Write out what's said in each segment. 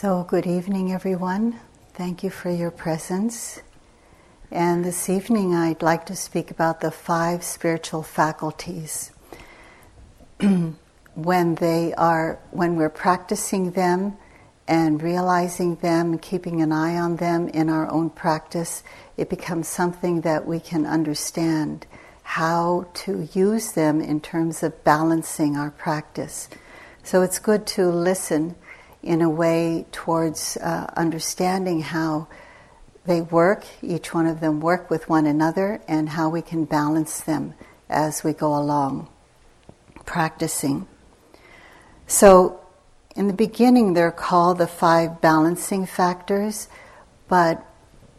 So, good evening, everyone. Thank you for your presence. And this evening, I'd like to speak about the five spiritual faculties. when they are, when we're practicing them and realizing them and keeping an eye on them in our own practice, it becomes something that we can understand how to use them in terms of balancing our practice. So it's good to listen in a way towards uh, understanding how they work, each one of them work with one another, and how we can balance them as we go along practicing. So, in the beginning, they're called the five balancing factors, but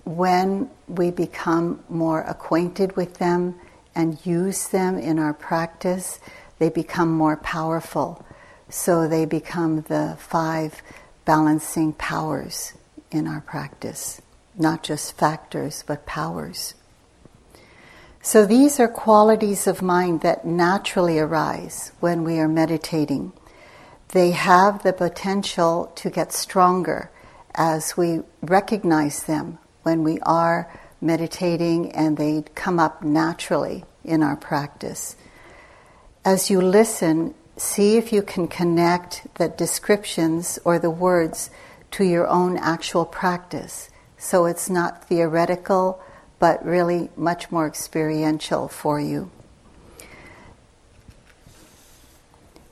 when we become more acquainted with them and use them in our practice, they become more powerful. So they become the five balancing powers in our practice, not just factors, but powers. So these are qualities of mind that naturally arise when we are meditating. They have the potential to get stronger as we recognize them when we are meditating and they come up naturally in our practice. As you listen, see if you can connect the descriptions or the words to your own actual practice. So it's not theoretical, but really much more experiential for you.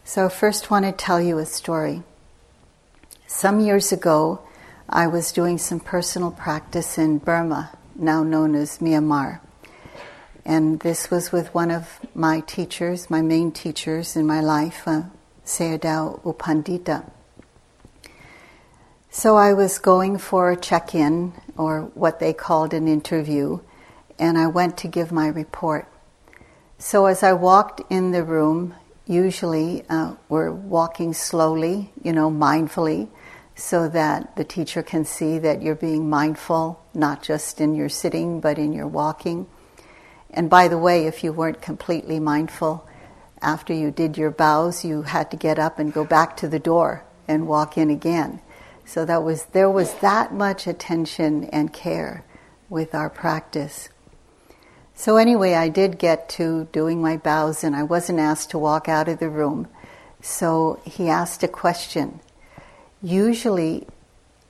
So, first, want to tell you a story. Some years ago, I was doing some personal practice in Burma, now known as Myanmar. And this was with one of my teachers, my main teachers in my life, uh, Sayadaw U Pandita. So I was going for a check in, or what they called an interview, and I went to give my report. So as I walked in the room, usually uh, we're walking slowly, you know, mindfully, so that the teacher can see that you're being mindful, not just in your sitting, but in your walking. And by the way, if you weren't completely mindful, after you did your bows, you had to get up and go back to the door and walk in again. So that was there was that much attention and care with our practice. So anyway, I did get to doing my bows and I wasn't asked to walk out of the room. So he asked a question. Usually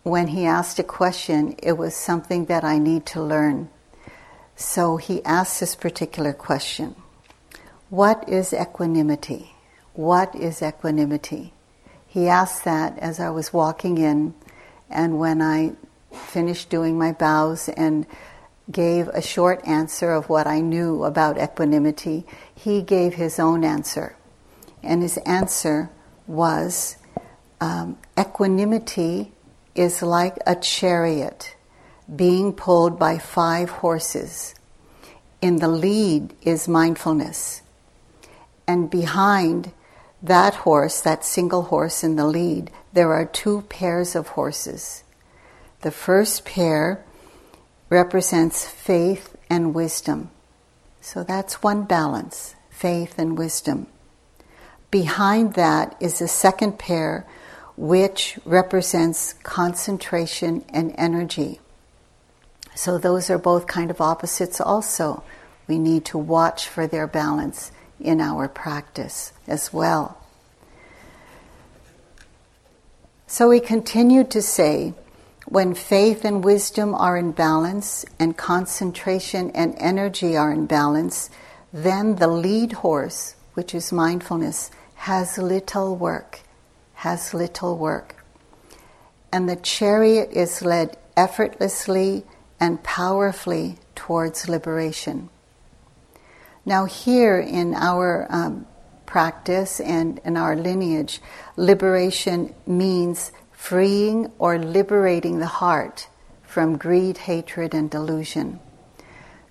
when he asked a question, it was something that I need to learn. So he asked this particular question What is equanimity? What is equanimity? He asked that as I was walking in, and when I finished doing my bows and gave a short answer of what I knew about equanimity, he gave his own answer. And his answer was um, equanimity is like a chariot being pulled by five horses. In the lead is mindfulness. And behind that horse, that single horse in the lead, there are two pairs of horses. The first pair represents faith and wisdom. So that's one balance faith and wisdom. Behind that is a second pair, which represents concentration and energy. So those are both kind of opposites also. We need to watch for their balance in our practice as well. So we continued to say, when faith and wisdom are in balance and concentration and energy are in balance, then the lead horse, which is mindfulness, has little work, has little work. And the chariot is led effortlessly and powerfully towards liberation. Now, here in our um, practice and in our lineage, liberation means freeing or liberating the heart from greed, hatred, and delusion.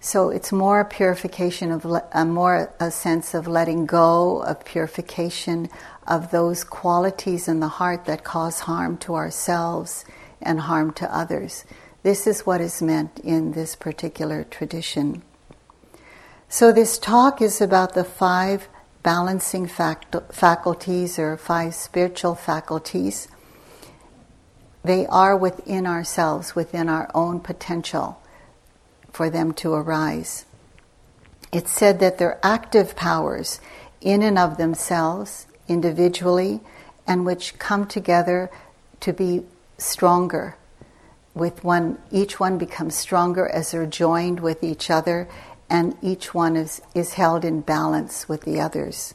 So it's more a purification of, a more a sense of letting go, of purification of those qualities in the heart that cause harm to ourselves and harm to others. This is what is meant in this particular tradition. So, this talk is about the five balancing fact- faculties or five spiritual faculties. they are within ourselves, within our own potential for them to arise. It's said that they're active powers in and of themselves, individually, and which come together to be stronger. With one, each one becomes stronger as they're joined with each other, and each one is, is held in balance with the others.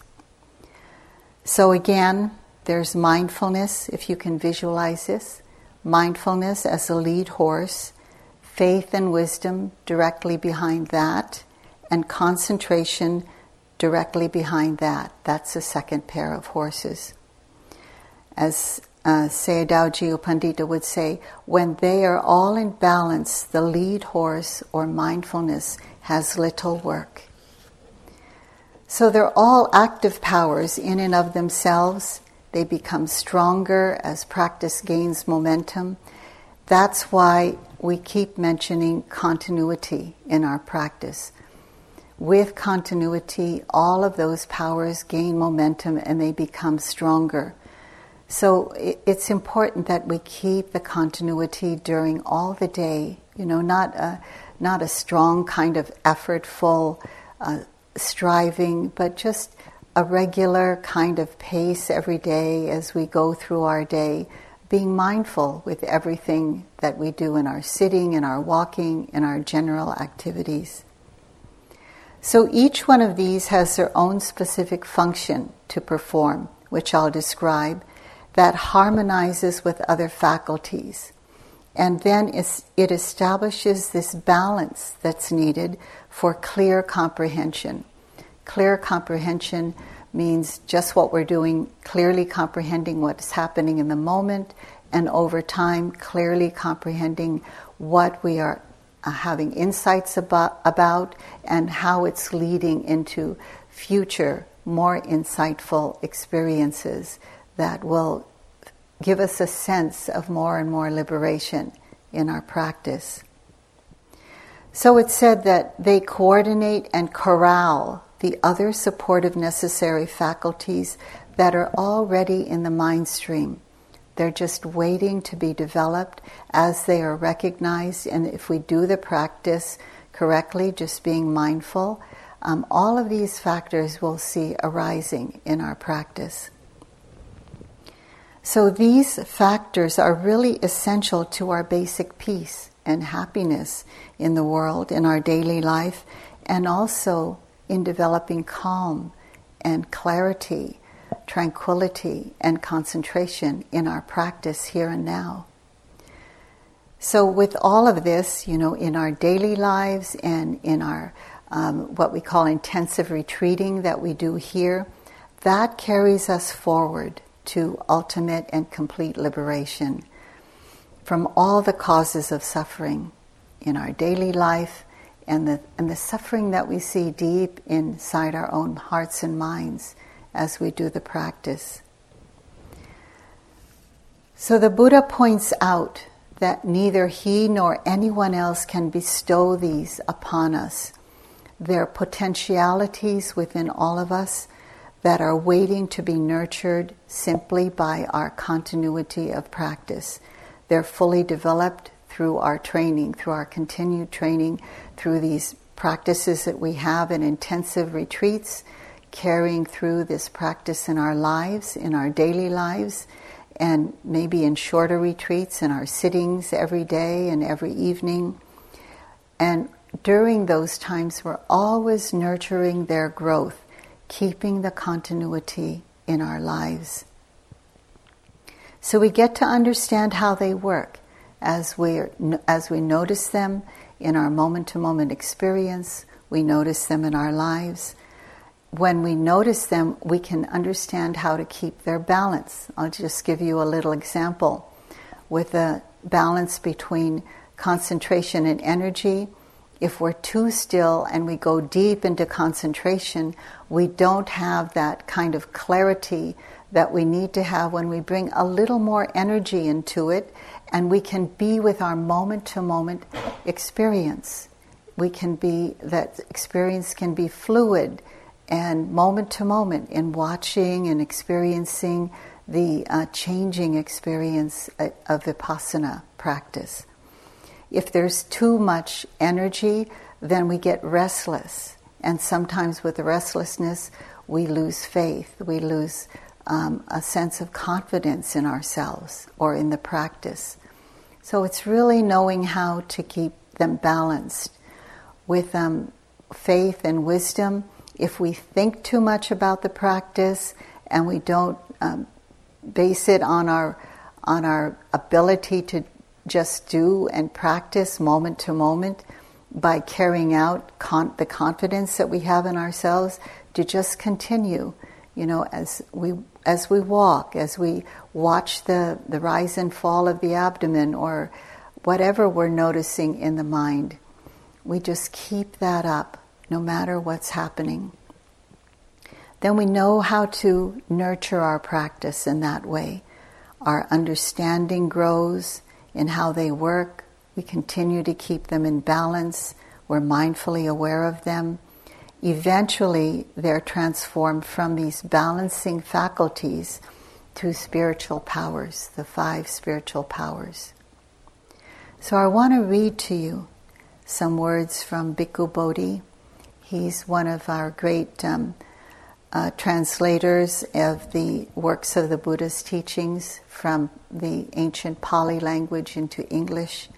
So again, there's mindfulness, if you can visualize this. Mindfulness as the lead horse, faith and wisdom directly behind that, and concentration directly behind that. That's the second pair of horses. As uh, Sayadaw Pandita would say, when they are all in balance, the lead horse or mindfulness has little work. So they're all active powers in and of themselves. They become stronger as practice gains momentum. That's why we keep mentioning continuity in our practice. With continuity, all of those powers gain momentum and they become stronger. So it's important that we keep the continuity during all the day. You know, not a not a strong kind of effortful uh, striving, but just a regular kind of pace every day as we go through our day, being mindful with everything that we do in our sitting, in our walking, in our general activities. So each one of these has their own specific function to perform, which I'll describe, that harmonizes with other faculties. And then it establishes this balance that's needed for clear comprehension. Clear comprehension means just what we're doing, clearly comprehending what's happening in the moment, and over time, clearly comprehending what we are uh, having insights about, about and how it's leading into future, more insightful experiences that will give us a sense of more and more liberation in our practice. So it's said that they coordinate and corral the other supportive necessary faculties that are already in the mind stream. They're just waiting to be developed as they are recognized. And if we do the practice correctly, just being mindful, um, all of these factors we'll see arising in our practice. So these factors are really essential to our basic peace and happiness in the world, in our daily life, and also in developing calm and clarity, tranquility, and concentration in our practice here and now. So, with all of this, you know, in our daily lives and in our um, what we call intensive retreating that we do here, that carries us forward to ultimate and complete liberation from all the causes of suffering in our daily life and the, and the suffering that we see deep inside our own hearts and minds as we do the practice. So the Buddha points out that neither he nor anyone else can bestow these upon us. They're potentialities within all of us that are waiting to be nurtured simply by our continuity of practice. They're fully developed through our training, through our continued training, through these practices that we have in intensive retreats, carrying through this practice in our lives, in our daily lives, and maybe in shorter retreats, in our sittings every day and every evening. And during those times, we're always nurturing their growth, keeping the continuity in our lives. So we get to understand how they work as we as we notice them in our moment to moment experience, we notice them in our lives. When we notice them, we can understand how to keep their balance. I'll just give you a little example. With a balance between concentration and energy, if we're too still and we go deep into concentration, we don't have that kind of clarity that we need to have when we bring a little more energy into it and we can be with our moment to moment experience. We can be, that experience can be fluid and moment to moment in watching and experiencing the uh, changing experience uh, of vipassana practice. If there's too much energy, then we get restless. And sometimes with the restlessness, we lose faith, we lose um, a sense of confidence in ourselves or in the practice. So it's really knowing how to keep them balanced with um, faith and wisdom. If we think too much about the practice and we don't um, base it on our on our ability to just do and practice moment to moment by carrying out con- the confidence that we have in ourselves to just continue you know as we as we walk as we watch the the rise and fall of the abdomen or whatever we're noticing in the mind. We just keep that up no matter what's happening. Then we know how to nurture our practice in that way. Our understanding grows in how they work. We continue to keep them in balance. We're mindfully aware of them. Eventually, they're transformed from these balancing faculties to spiritual powers, the five spiritual powers. So, I want to read to you some words from Bhikkhu Bodhi. He's one of our great um, uh, translators of the works of the Buddha's teachings from the ancient Pali language into English.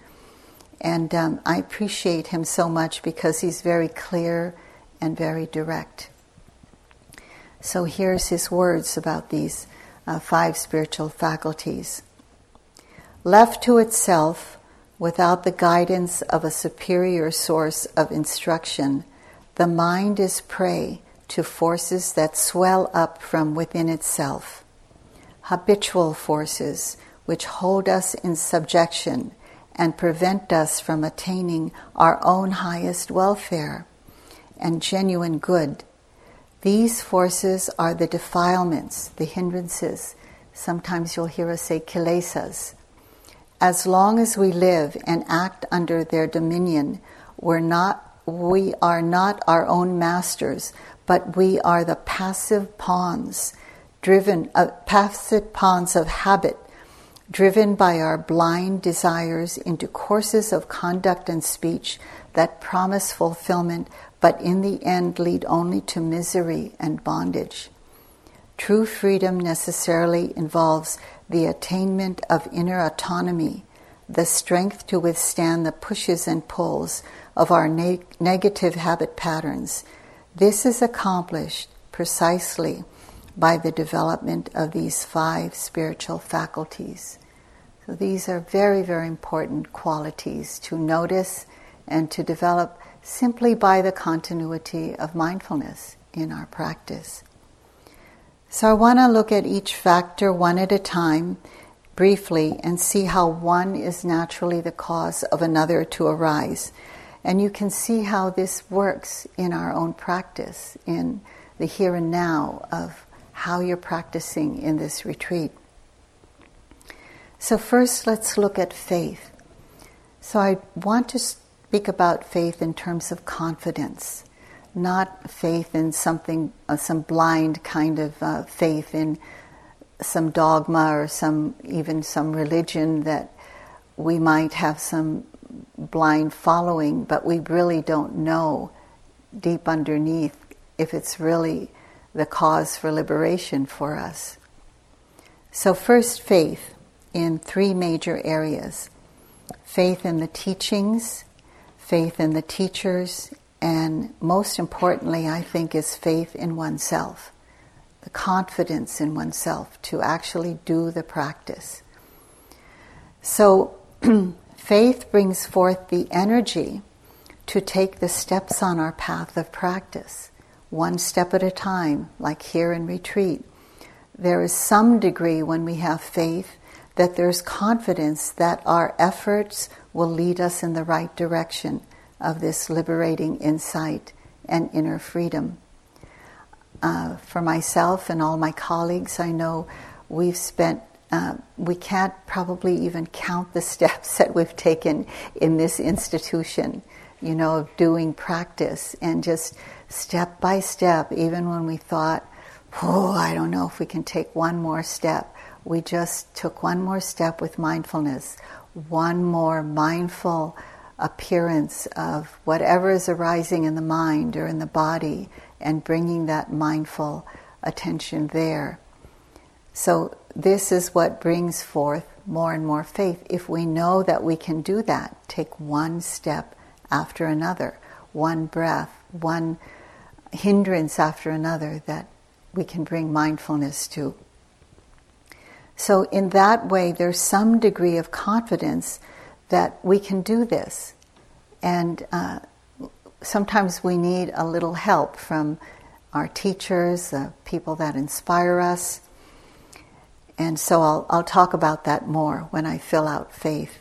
And um, I appreciate him so much because he's very clear and very direct. So here's his words about these uh, five spiritual faculties. Left to itself, without the guidance of a superior source of instruction, the mind is prey to forces that swell up from within itself, habitual forces which hold us in subjection and prevent us from attaining our own highest welfare and genuine good. These forces are the defilements, the hindrances. Sometimes you'll hear us say kilesas. As long as we live and act under their dominion, we're not, we are not our own masters, but we are the passive pawns, driven, uh, passive pawns of habit, driven by our blind desires into courses of conduct and speech that promise fulfillment, but in the end lead only to misery and bondage. True freedom necessarily involves the attainment of inner autonomy, the strength to withstand the pushes and pulls of our ne- negative habit patterns this is accomplished precisely by the development of these five spiritual faculties. So these are very, very important qualities to notice and to develop simply by the continuity of mindfulness in our practice. So I want to look at each factor one at a time briefly and see how one is naturally the cause of another to arise. And you can see how this works in our own practice, in the here and now of how you're practicing in this retreat. So, first, let's look at faith. So, I want to speak about faith in terms of confidence, not faith in something, uh, some blind kind of uh, faith in some dogma or some even some religion that we might have some blind following, but we really don't know deep underneath if it's really the cause for liberation for us. So, first, faith in three major areas faith in the teachings, faith in the teachers, and most importantly, I think, is faith in oneself, the confidence in oneself to actually do the practice. So, Faith brings forth the energy to take the steps on our path of practice, one step at a time, like here in retreat. There is some degree when we have faith that there's confidence that our efforts will lead us in the right direction of this liberating insight and inner freedom. Uh, for myself and all my colleagues, I know we've spent uh, we can't probably even count the steps that we've taken in this institution, you know, of doing practice and just step by step, even when we thought, oh, I don't know if we can take one more step, we just took one more step with mindfulness, one more mindful appearance of whatever is arising in the mind or in the body and bringing that mindful attention there. So, this is what brings forth more and more faith. If we know that we can do that, take one step after another, one breath, one hindrance after another that we can bring mindfulness to. So, in that way, there's some degree of confidence that we can do this. And uh, sometimes we need a little help from our teachers, uh, people that inspire us. And so I'll, I'll talk about that more when I fill out faith.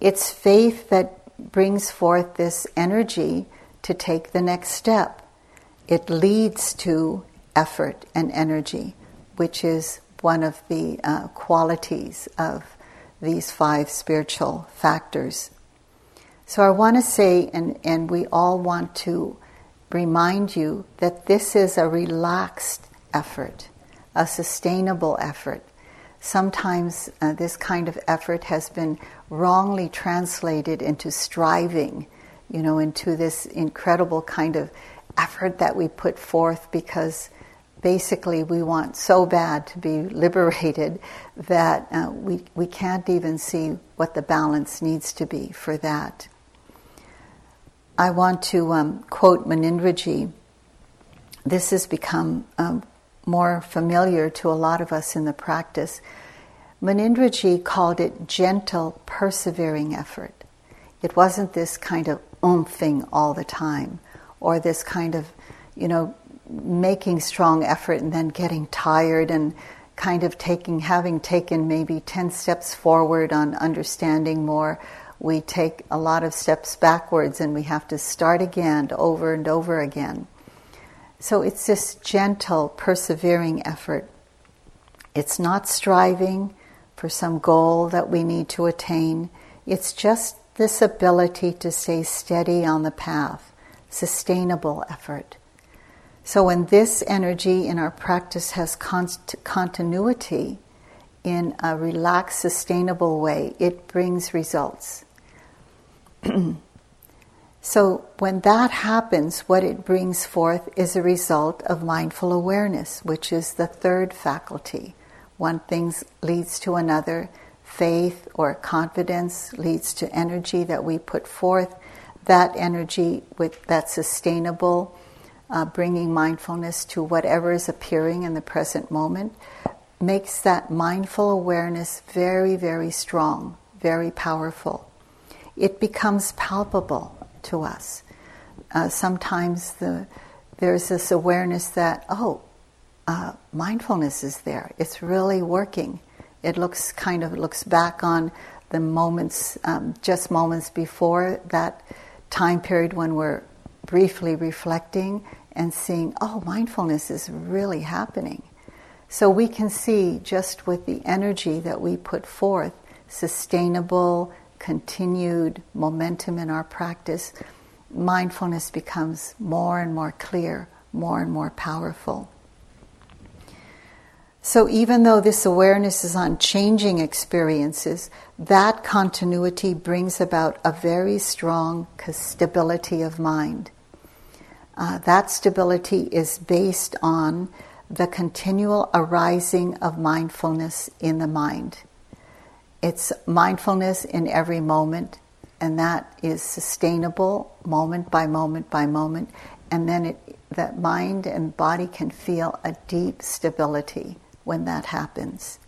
It's faith that brings forth this energy to take the next step. It leads to effort and energy, which is one of the uh, qualities of these five spiritual factors. So I want to say, and, and we all want to remind you that this is a relaxed effort, a sustainable effort. Sometimes uh, this kind of effort has been wrongly translated into striving, you know, into this incredible kind of effort that we put forth because basically we want so bad to be liberated that uh, we, we can't even see what the balance needs to be for that. I want to um, quote Munindraji. This has become um, more familiar to a lot of us in the practice. Munindraji called it gentle, persevering effort. It wasn't this kind of umphing all the time, or this kind of, you know, making strong effort and then getting tired and kind of taking, having taken maybe 10 steps forward on understanding more, we take a lot of steps backwards and we have to start again over and over again. So it's this gentle, persevering effort. It's not striving for some goal that we need to attain. It's just this ability to stay steady on the path, sustainable effort. So when this energy in our practice has continuity in a relaxed, sustainable way, it brings results. so when that happens, what it brings forth is a result of mindful awareness, which is the third faculty. One thing leads to another. Faith or confidence leads to energy that we put forth. That energy with that sustainable uh, bringing mindfulness to whatever is appearing in the present moment, makes that mindful awareness very, very strong, very powerful. It becomes palpable to us. Uh, sometimes the, there's this awareness that, oh, uh, mindfulness is there. It's really working. It looks kind of looks back on the moments, um, just moments before that time period when we're briefly reflecting and seeing, oh, mindfulness is really happening. So we can see just with the energy that we put forth, sustainable, continued momentum in our practice, mindfulness becomes more and more clear, more and more powerful. So, even though this awareness is on changing experiences, that continuity brings about a very strong stability of mind. Uh, that stability is based on the continual arising of mindfulness in the mind. It's mindfulness in every moment, and that is sustainable moment by moment by moment, and then it, that mind and body can feel a deep stability when that happens.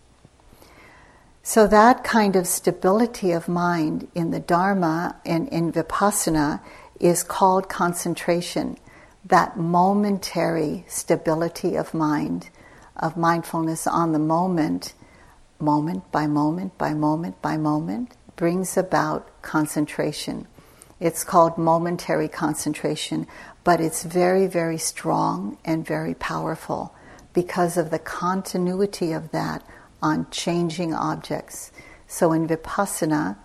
So, that kind of stability of mind in the Dharma and in Vipassana is called concentration that momentary stability of mind, of mindfulness on the moment, moment by moment by moment by moment, brings about concentration. It's called momentary concentration, but it's very, very strong and very powerful because of the continuity of that on changing objects. So in Vipassana,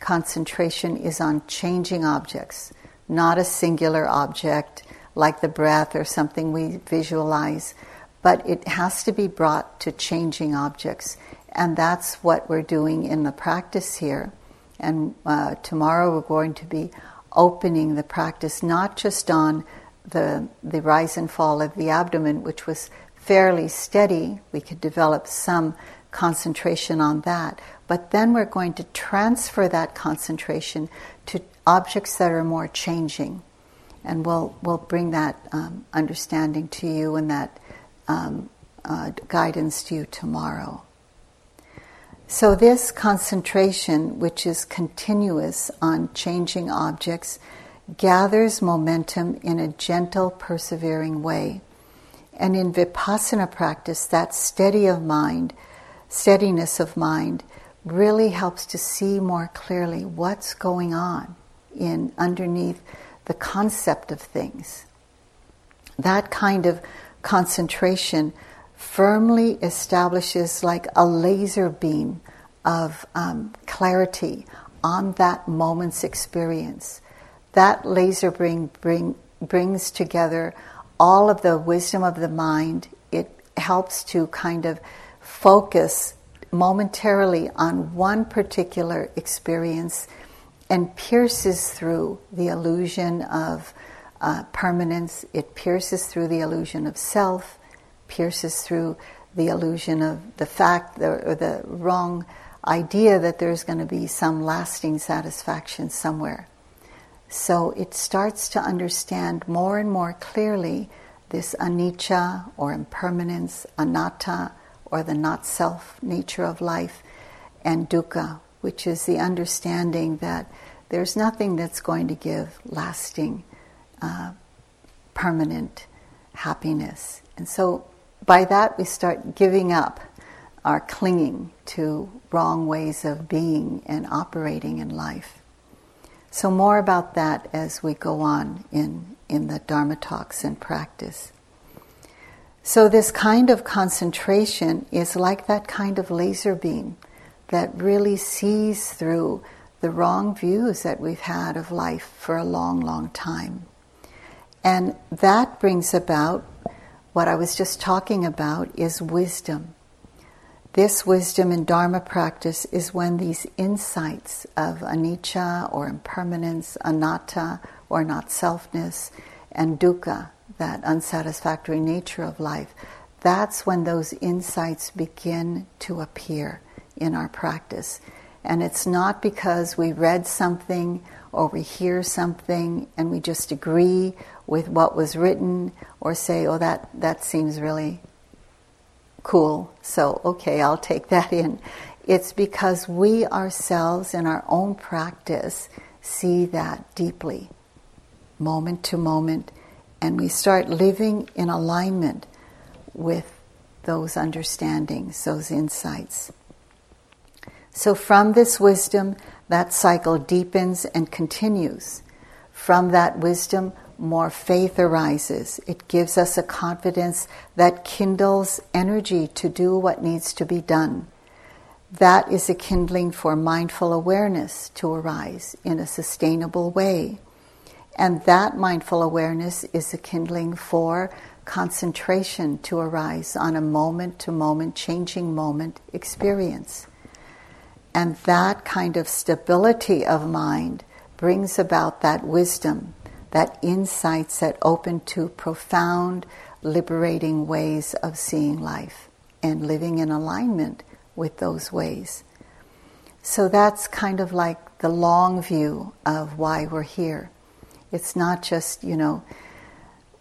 concentration is on changing objects, not a singular object like the breath or something we visualize, but it has to be brought to changing objects. And that's what we're doing in the practice here. And uh, tomorrow we're going to be opening the practice not just on the, the rise and fall of the abdomen, which was fairly steady. We could develop some concentration on that. But then we're going to transfer that concentration to objects that are more changing. And we'll, we'll bring that um, understanding to you and that um, uh, guidance to you tomorrow. So, this concentration, which is continuous on changing objects, gathers momentum in a gentle, persevering way. And in vipassana practice, that steady of mind, steadiness of mind, really helps to see more clearly what's going on in underneath the concept of things. That kind of concentration firmly establishes like a laser beam of um, clarity on that moment's experience. That laser bring, bring, brings together all of the wisdom of the mind. It helps to kind of focus momentarily on one particular experience and pierces through the illusion of uh, permanence, it pierces through the illusion of self, pierces through the illusion of the fact or the wrong idea that there's going to be some lasting satisfaction somewhere. So it starts to understand more and more clearly this anicca or impermanence, anatta or the not self nature of life, and dukkha, which is the understanding that there's nothing that's going to give lasting uh, permanent happiness. And so by that we start giving up our clinging to wrong ways of being and operating in life. So, more about that as we go on in, in the Dharma talks and practice. So, this kind of concentration is like that kind of laser beam that really sees through the wrong views that we've had of life for a long, long time. And that brings about what I was just talking about is wisdom. This wisdom in Dharma practice is when these insights of anicca or impermanence, anatta or not selfness, and dukkha, that unsatisfactory nature of life, that's when those insights begin to appear in our practice. And it's not because we read something or we hear something and we just agree with what was written or say, oh, that, that seems really cool, so okay, I'll take that in. It's because we ourselves in our own practice see that deeply, moment to moment, and we start living in alignment with those understandings, those insights. So, from this wisdom, that cycle deepens and continues. From that wisdom, more faith arises. It gives us a confidence that kindles energy to do what needs to be done. That is a kindling for mindful awareness to arise in a sustainable way. And that mindful awareness is a kindling for concentration to arise on a moment to moment, changing moment experience. And that kind of stability of mind brings about that wisdom that insights that open to profound, liberating ways of seeing life and living in alignment with those ways. So that's kind of like the long view of why we're here. It's not just, you know,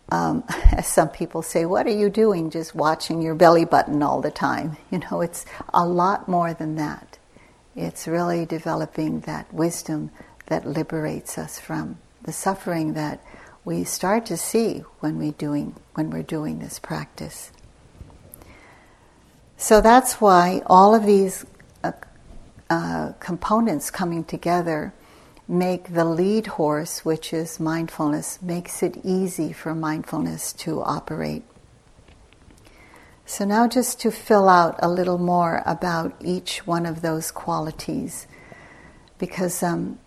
um, as some people say, what are you doing just watching your belly button all the time? You know, it's a lot more than that. It's really developing that wisdom that liberates us from the suffering that we start to see when we doing when we're doing this practice. So that's why all of these uh, uh, components coming together make the lead horse, which is mindfulness, makes it easy for mindfulness to operate. So now, just to fill out a little more about each one of those qualities, because um,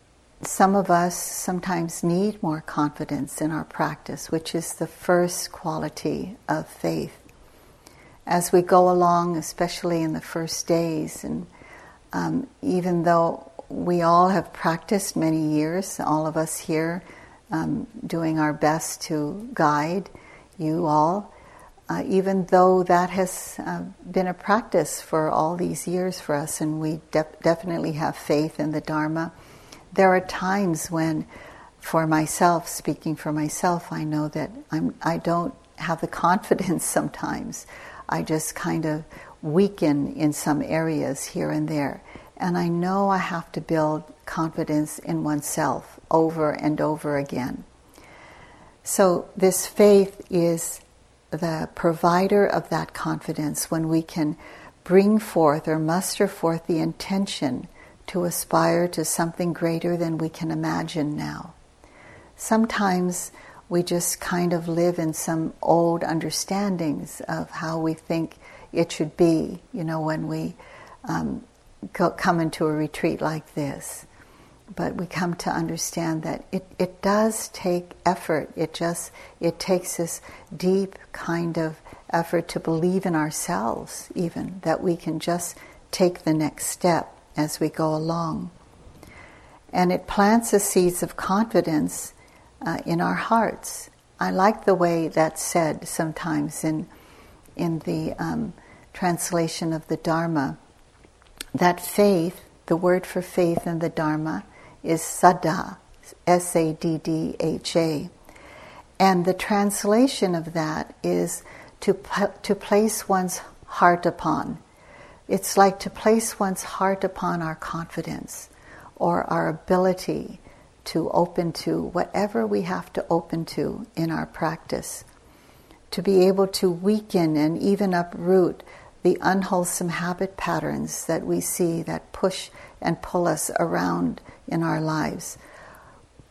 some of us sometimes need more confidence in our practice, which is the first quality of faith. as we go along, especially in the first days, and um, even though we all have practiced many years, all of us here um, doing our best to guide you all, uh, even though that has uh, been a practice for all these years for us, and we de- definitely have faith in the Dharma, there are times when, for myself, speaking for myself, I know that I'm, I don't have the confidence sometimes. I just kind of weaken in some areas here and there. And I know I have to build confidence in oneself over and over again. So, this faith is the provider of that confidence when we can bring forth or muster forth the intention to aspire to something greater than we can imagine now. Sometimes we just kind of live in some old understandings of how we think it should be, you know, when we um, go, come into a retreat like this. But we come to understand that it, it does take effort. It just it takes this deep kind of effort to believe in ourselves, even that we can just take the next step as we go along. And it plants the seeds of confidence uh, in our hearts. I like the way that's said sometimes in in the um, translation of the Dharma that faith, the word for faith in the Dharma, is saddha, S A D D H A. And the translation of that is to, to place one's heart upon. It's like to place one's heart upon our confidence or our ability to open to whatever we have to open to in our practice. To be able to weaken and even uproot the unwholesome habit patterns that we see that push and pull us around in our lives.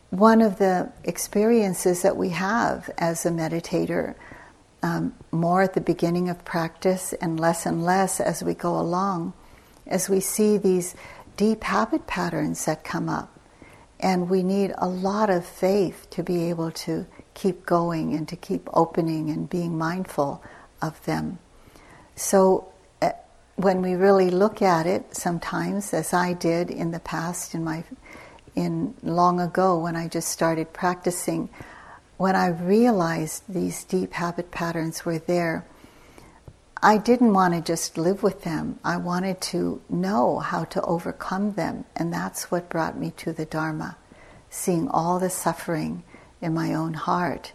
One of the experiences that we have as a meditator, um, more at the beginning of practice and less and less as we go along, as we see these deep habit patterns that come up. And we need a lot of faith to be able to keep going and to keep opening and being mindful of them. So uh, when we really look at it, sometimes, as I did in the past, in my in long ago when I just started practicing, when I realized these deep habit patterns were there, I didn't want to just live with them. I wanted to know how to overcome them, and that's what brought me to the Dharma, seeing all the suffering in my own heart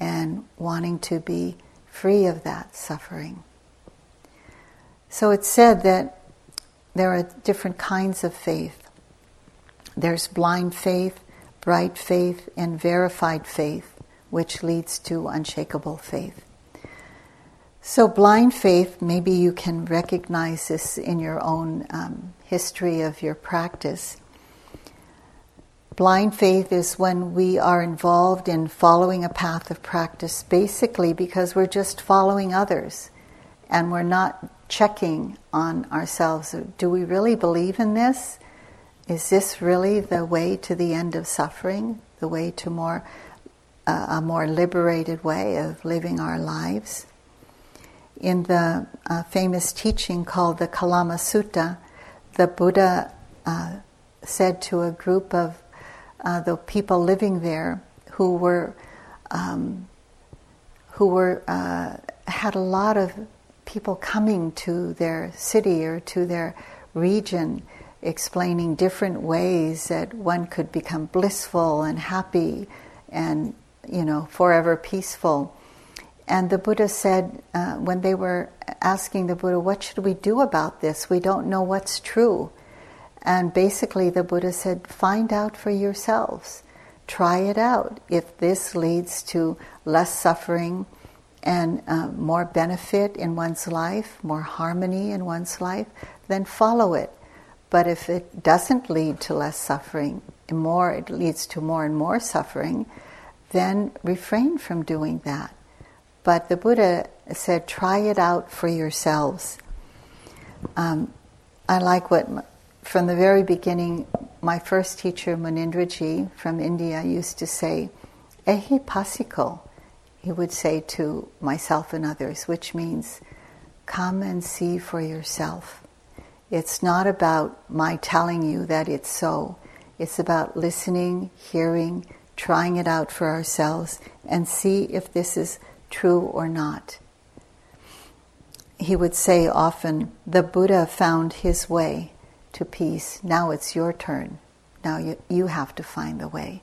and wanting to be free of that suffering. So it's said that there are different kinds of faith. There's blind faith, bright faith, and verified faith, which leads to unshakable faith. So, blind faith, maybe you can recognize this in your own um, history of your practice. Blind faith is when we are involved in following a path of practice basically because we're just following others and we're not checking on ourselves. Do we really believe in this? Is this really the way to the end of suffering? The way to more uh, a more liberated way of living our lives? In the uh, famous teaching called the Kalama Sutta, the Buddha uh, said to a group of uh, the people living there who were um, who were uh, had a lot of people coming to their city or to their region explaining different ways that one could become blissful and happy and you know forever peaceful. And the buddha said uh, when they were asking the buddha what should we do about this? We don't know what's true. And basically the buddha said find out for yourselves. Try it out. If this leads to less suffering and uh, more benefit in one's life, more harmony in one's life, then follow it. But if it doesn't lead to less suffering, more it leads to more and more suffering, then refrain from doing that. But the Buddha said, try it out for yourselves. Um, I like what, from the very beginning, my first teacher, Munindraji from India, used to say, Ehi passiko, he would say to myself and others, which means come and see for yourself. It's not about my telling you that it's so. It's about listening, hearing, trying it out for ourselves, and see if this is true or not. He would say often, The Buddha found his way to peace. Now it's your turn. Now you, you have to find the way.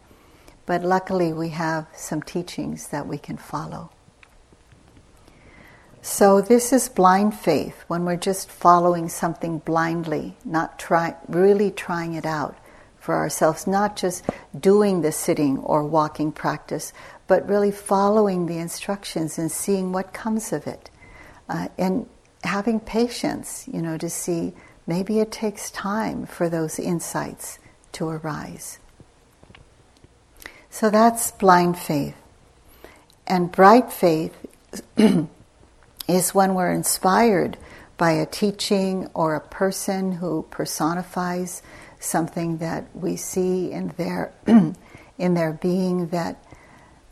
But luckily, we have some teachings that we can follow. So, this is blind faith when we're just following something blindly, not try, really trying it out for ourselves, not just doing the sitting or walking practice, but really following the instructions and seeing what comes of it. Uh, and having patience, you know, to see maybe it takes time for those insights to arise. So that's blind faith. And bright faith is when we're inspired by a teaching or a person who personifies something that we see in their in their being that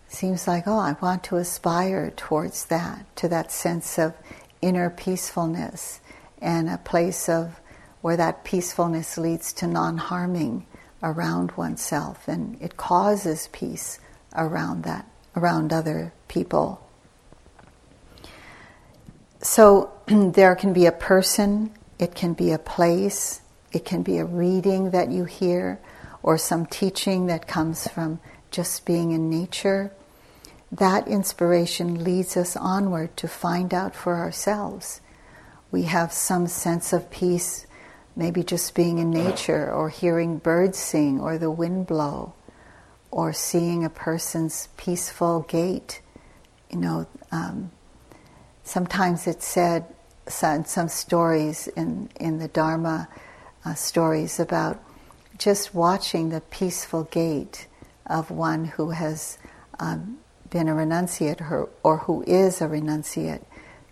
seems like oh I want to aspire towards that to that sense of inner peacefulness and a place of where that peacefulness leads to non-harming around oneself. And it causes peace around that around other people. So there can be a person. It can be a place it can be a reading that you hear or some teaching that comes from just being in nature that inspiration leads us onward to find out for ourselves we have some sense of peace maybe just being in nature or hearing birds sing or the wind blow or seeing a person's peaceful gait. You know, um, sometimes it's said, some, some stories in, in the Dharma uh, stories about just watching the peaceful gait of one who has um, been a renunciate or, or who is a renunciate.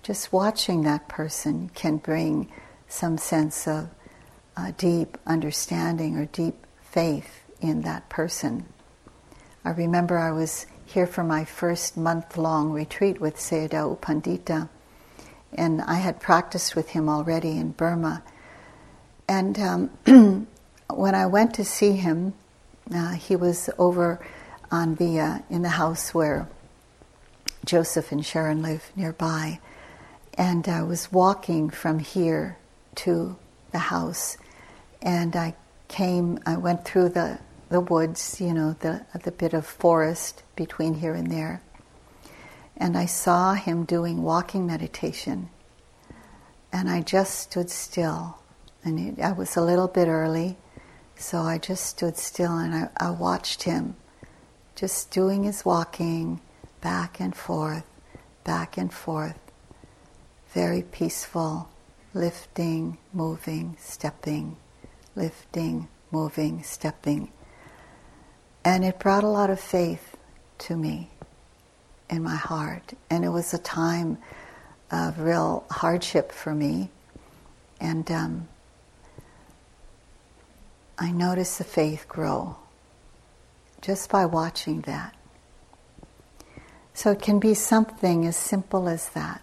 Just watching that person can bring some sense of uh, deep understanding or deep faith in that person. I remember I was here for my first month long retreat with Sayadaw U Pandita, and I had practiced with him already in Burma. And um, when I went to see him, uh, he was over on the uh, in the house where Joseph and Sharon live nearby, and I was walking from here to the house, and I came. I went through the the woods, you know, the the bit of forest between here and there, and I saw him doing walking meditation, and I just stood still, and it, I was a little bit early, so I just stood still and I, I watched him, just doing his walking back and forth, back and forth, very peaceful lifting, moving, stepping, lifting, moving, stepping. And it brought a lot of faith to me in my heart. And it was a time of real hardship for me. And um, I notice the faith grow just by watching that. So it can be something as simple as that.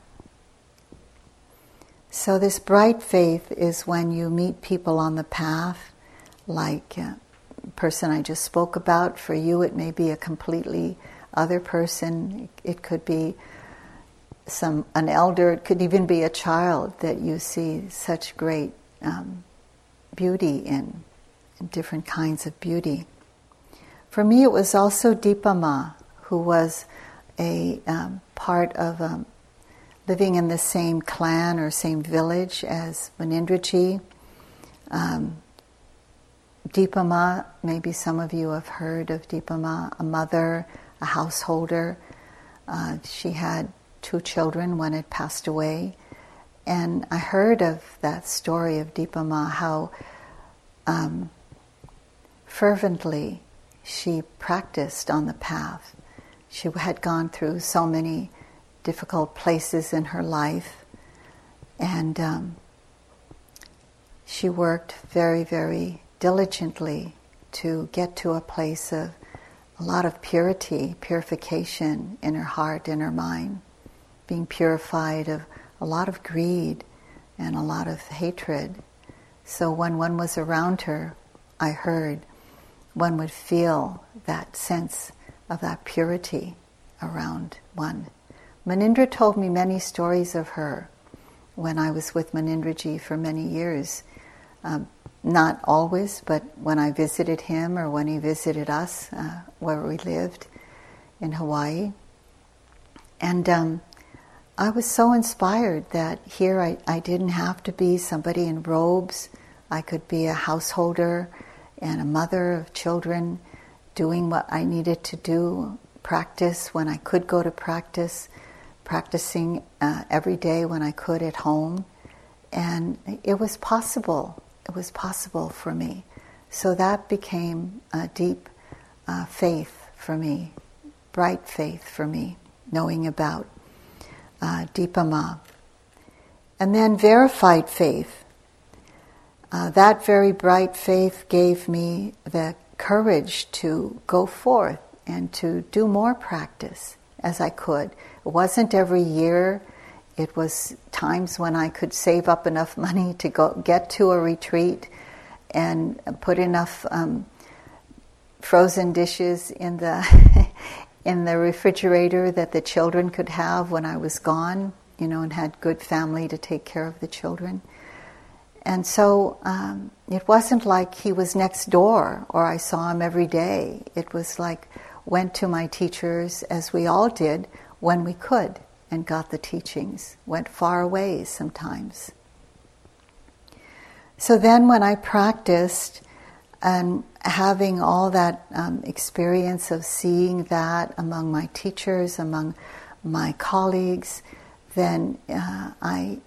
So, this bright faith is when you meet people on the path, like a person I just spoke about. For you, it may be a completely other person. It could be some an elder. It could even be a child that you see such great um, beauty in, different kinds of beauty. For me, it was also Dipa Ma, who was a um, part of um, living in the same clan or same village as Munindraji. Um, Dipa Ma, maybe some of you have heard of Dipa Ma, a mother, a householder. Uh, she had two children, one had passed away. And I heard of that story of Dipa Ma, how um, fervently she practiced on the path. She had gone through so many difficult places in her life. And um, she worked very, very diligently to get to a place of a lot of purity, purification in her heart, in her mind, being purified of a lot of greed and a lot of hatred. So when one was around her, I heard, one would feel that sense of that purity around one. Munindra told me many stories of her when I was with Munindraji for many years. Um, not always, but when I visited him or when he visited us uh, where we lived in Hawaii. And um, I was so inspired that here I, I didn't have to be somebody in robes. I could be a householder and a mother of children doing what I needed to do, practice when I could go to practice, practicing uh, every day when I could at home. And it was possible. It was possible for me. So that became a deep uh, faith for me, bright faith for me, knowing about uh, Dipa Ma. And then verified faith. Uh, that very bright faith gave me the courage to go forth and to do more practice as I could. It wasn't every year. It was times when I could save up enough money to go get to a retreat and put enough um, frozen dishes in the in the refrigerator that the children could have when I was gone, you know, and had good family to take care of the children. And so um, it wasn't like he was next door or I saw him every day. It was like went to my teachers as we all did when we could and got the teachings. Went far away sometimes. So then when I practiced and having all that um, experience of seeing that among my teachers, among my colleagues, then uh, I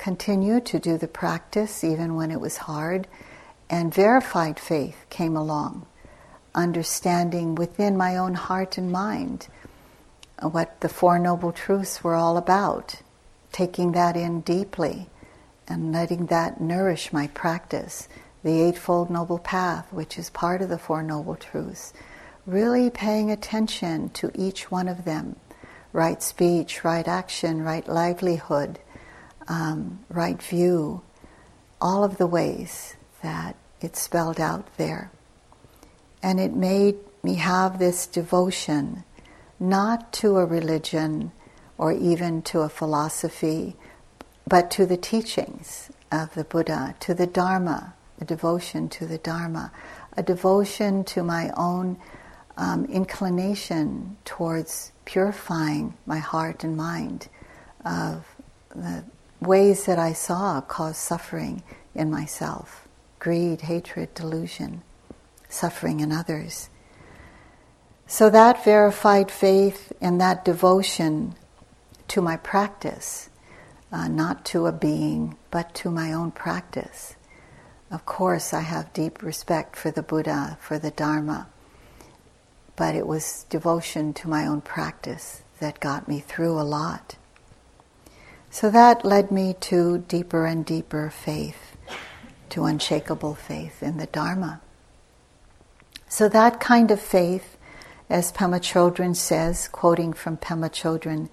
continued to do the practice even when it was hard, and verified faith came along, understanding within my own heart and mind what the Four Noble Truths were all about, taking that in deeply and letting that nourish my practice. The Eightfold Noble Path, which is part of the Four Noble Truths, really paying attention to each one of them right speech, right action, right livelihood um, right view, all of the ways that it's spelled out there. And it made me have this devotion, not to a religion or even to a philosophy, but to the teachings of the Buddha, to the Dharma, a devotion to the Dharma, a devotion to my own um, inclination towards purifying my heart and mind of the ways that I saw cause suffering in myself greed, hatred, delusion, suffering in others. So that verified faith and that devotion to my practice, uh, not to a being, but to my own practice. Of course, I have deep respect for the Buddha, for the Dharma, but it was devotion to my own practice that got me through a lot. So that led me to deeper and deeper faith, to unshakable faith in the Dharma. So that kind of faith, as Pema Chodron says, quoting from Pema Chodron,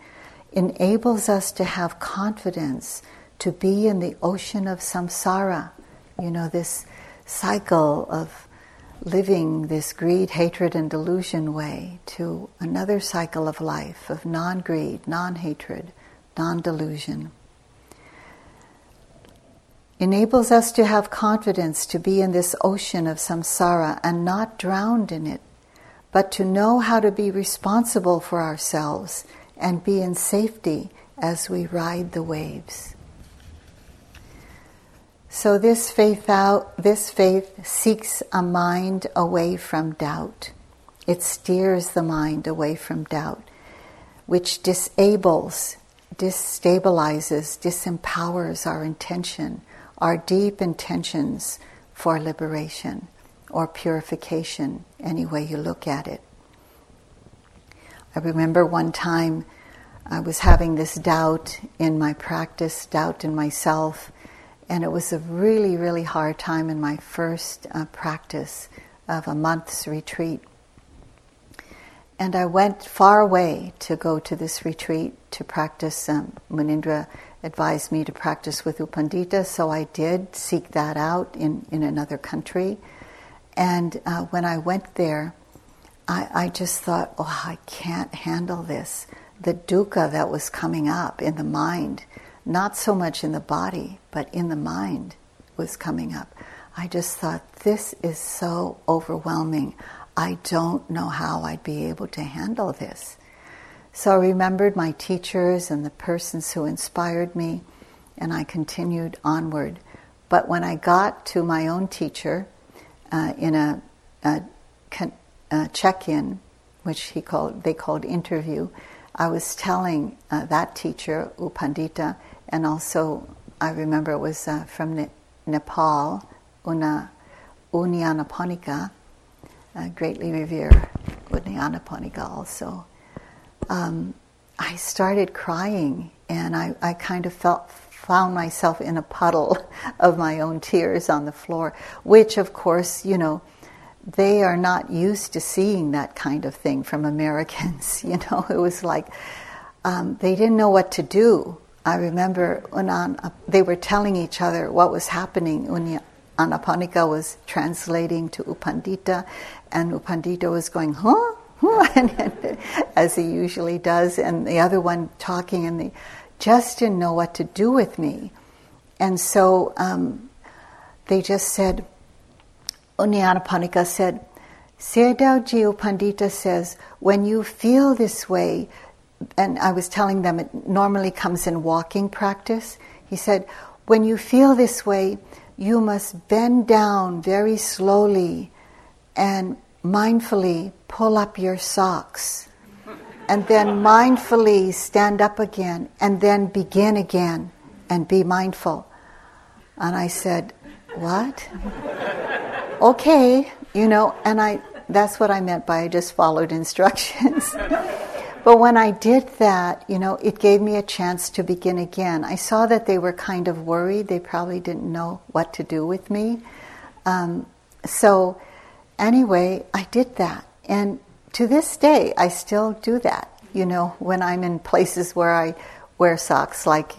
enables us to have confidence to be in the ocean of samsara, you know, this cycle of living this greed, hatred, and delusion way to another cycle of life of non greed, non hatred, non delusion. Enables us to have confidence to be in this ocean of samsara and not drowned in it, but to know how to be responsible for ourselves and be in safety as we ride the waves. So this faith out, this faith seeks a mind away from doubt. It steers the mind away from doubt, which disables destabilizes, disempowers our intention, our deep intentions for liberation or purification, any way you look at it. I remember one time I was having this doubt in my practice, doubt in myself, and it was a really, really hard time in my first uh, practice of a month's retreat. And I went far away to go to this retreat to practice um, Munindra advised me to practice with U Pandita, so I did seek that out in, in another country. And uh, when I went there, I, I just thought, oh, I can't handle this. The dukkha that was coming up in the mind, not so much in the body, but in the mind, was coming up. I just thought, this is so overwhelming. I don't know how I'd be able to handle this. So I remembered my teachers and the persons who inspired me, and I continued onward. But when I got to my own teacher uh, in a, a, a check-in, which he called they called interview, I was telling uh, that teacher U Pandita, and also I remember it was uh, from ne- Nepal, Una U Nyanaponika, uh, greatly revere U Nyanaponika also um, I started crying and I, I kind of felt found myself in a puddle of my own tears on the floor, which of course, you know, they are not used to seeing that kind of thing from Americans. You know, it was like um, they didn't know what to do. I remember Unan, they were telling each other what was happening. Anaponika was translating to U Pandita, and U Pandita was going, huh? as he usually does, and the other one talking, and they just didn't know what to do with me. And so um, they just said, U Nyanaponika said, Sayadaw Pandita says, when you feel this way, and I was telling them it normally comes in walking practice, he said, when you feel this way, you must bend down very slowly and mindfully pull up your socks and then mindfully stand up again and then begin again and be mindful. And I said, What? okay, you know, and I that's what I meant by I just followed instructions. but when I did that, you know, it gave me a chance to begin again. I saw that they were kind of worried. They probably didn't know what to do with me. Um, so anyway, I did that. And to this day, I still do that. You know, when I'm in places where I wear socks, like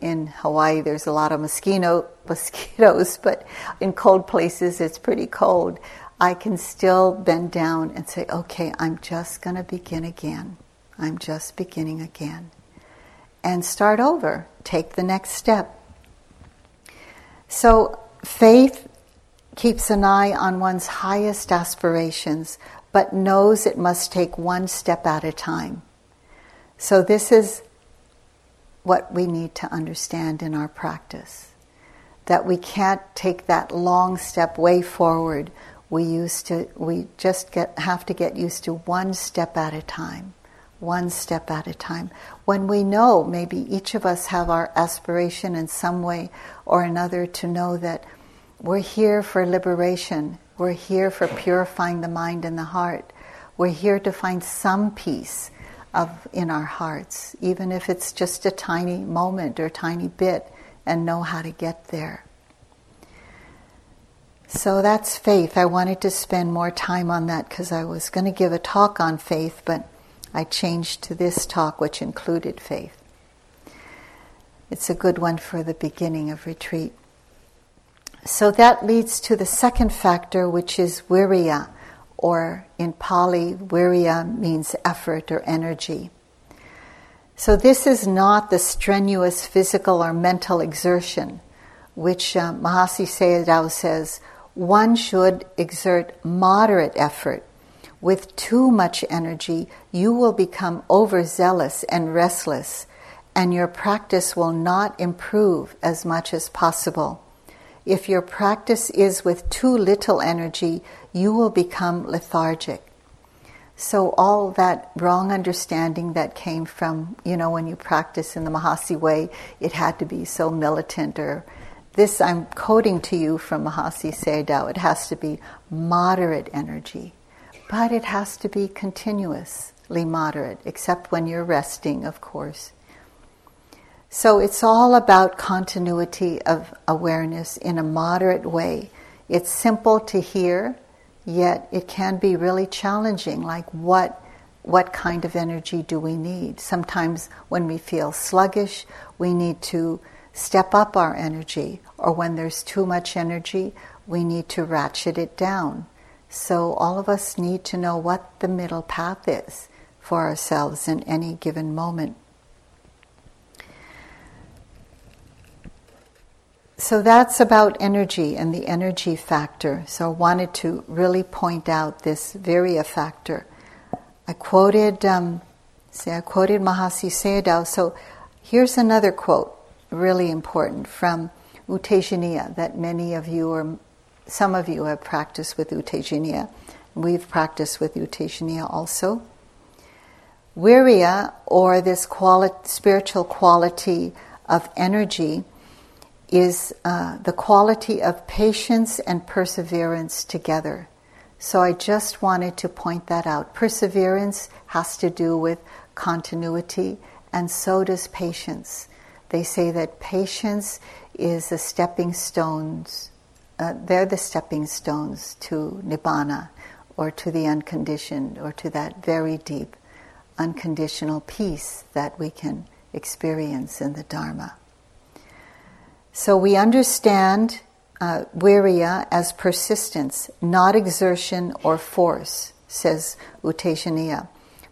in Hawaii, there's a lot of mosquito, mosquitoes, but in cold places, it's pretty cold. I can still bend down and say, okay, I'm just going to begin again. I'm just beginning again. And start over. Take the next step. So, faith keeps an eye on one's highest aspirations, but knows it must take one step at a time. So, this is what we need to understand in our practice that we can't take that long step way forward. We used to we just get have to get used to one step at a time. One step at a time. When we know maybe each of us have our aspiration in some way or another to know that we're here for liberation. We're here for purifying the mind and the heart. We're here to find some peace of in our hearts, even if it's just a tiny moment or tiny bit, and know how to get there. So that's faith. I wanted to spend more time on that because I was going to give a talk on faith, but I changed to this talk, which included faith. It's a good one for the beginning of retreat. So that leads to the second factor, which is virya, or in Pali, virya means effort or energy. So this is not the strenuous physical or mental exertion, which uh, Mahasi Sayadaw says one should exert moderate effort. With too much energy, you will become overzealous and restless, and your practice will not improve as much as possible. If your practice is with too little energy, you will become lethargic. So all that wrong understanding that came from, you know, when you practice in the Mahasi way, it had to be so militant or this I'm quoting to you from Mahasi Sayadaw. It has to be moderate energy, but it has to be continuously moderate, except when you're resting, of course. So it's all about continuity of awareness in a moderate way. It's simple to hear, yet it can be really challenging. Like, what what kind of energy do we need? Sometimes when we feel sluggish, we need to step up our energy, or when there's too much energy, we need to ratchet it down. So, all of us need to know what the middle path is for ourselves in any given moment. So, that's about energy and the energy factor. So, I wanted to really point out this virya factor. I quoted, um, say, I quoted Mahasi Sayadaw. So, here's another quote, really important, from U Tejaniya that many of you or some of you have practiced with U Tejaniya. We've practiced with U Tejaniya also. Virya, or this quali- spiritual quality of energy, is uh, the quality of patience and perseverance together. So I just wanted to point that out. Perseverance has to do with continuity, and so does patience. They say that patience is the stepping stones uh, they're the stepping stones to nibbana or to the unconditioned or to that very deep unconditional peace that we can experience in the Dharma. So we understand uh, as persistence, not exertion or force, says U Tejaniya.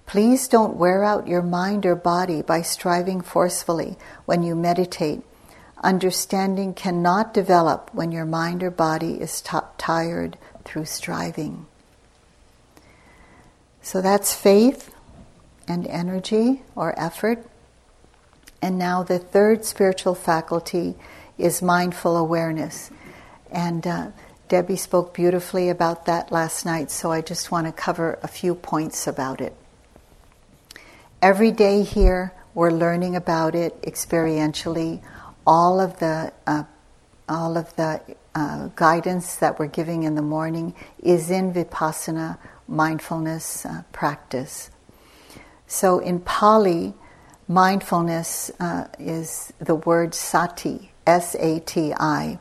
Please don't wear out your mind or body by striving forcefully when you meditate Understanding cannot develop when your mind or body is t- tired through striving. So that's faith and energy or effort. And now the third spiritual faculty is mindful awareness. And uh, Debbie spoke beautifully about that last night, so I just want to cover a few points about it. Every day here, we're learning about it experientially all of the uh, all of the uh, guidance that we're giving in the morning is in vipassana mindfulness uh, practice. So in Pali, mindfulness uh, is the word sati, S A T I,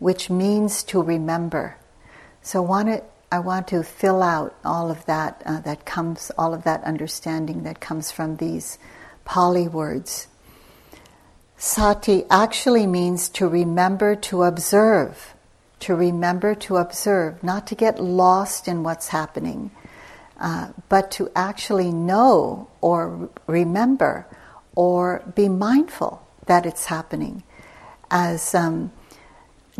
which means to remember. So want I want to fill out all of that uh, that comes, all of that understanding that comes from these Pali words. Sati actually means to remember to observe, to remember to observe, not to get lost in what's happening, uh, but to actually know or remember or be mindful that it's happening. As um,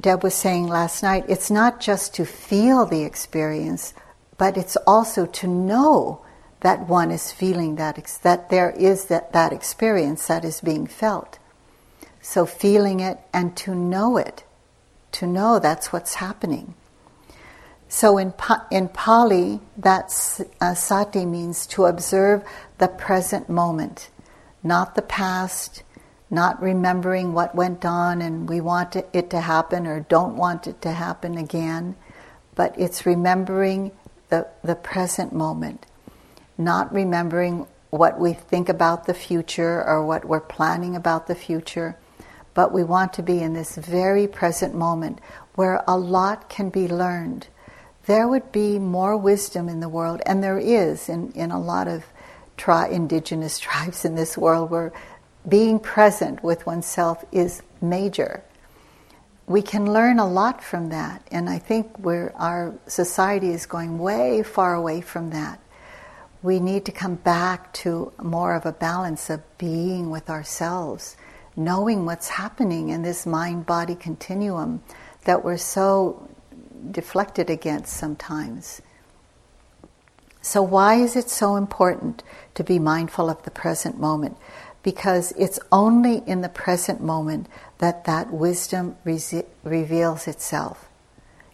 Deb was saying last night, it's not just to feel the experience, but it's also to know that one is feeling that, that there is that, that experience that is being felt. So feeling it and to know it, to know that's what's happening. So in, in Pali, that uh, sati means to observe the present moment, not the past, not remembering what went on and we want it to happen or don't want it to happen again, but it's remembering the, the present moment, not remembering what we think about the future or what we're planning about the future but we want to be in this very present moment where a lot can be learned. There would be more wisdom in the world, and there is in, in a lot of tri- indigenous tribes in this world where being present with oneself is major. We can learn a lot from that, and I think where our society is going way far away from that. We need to come back to more of a balance of being with ourselves knowing what's happening in this mind body continuum that we're so deflected against sometimes. So, why is it so important to be mindful of the present moment? Because it's only in the present moment that that wisdom re- reveals itself.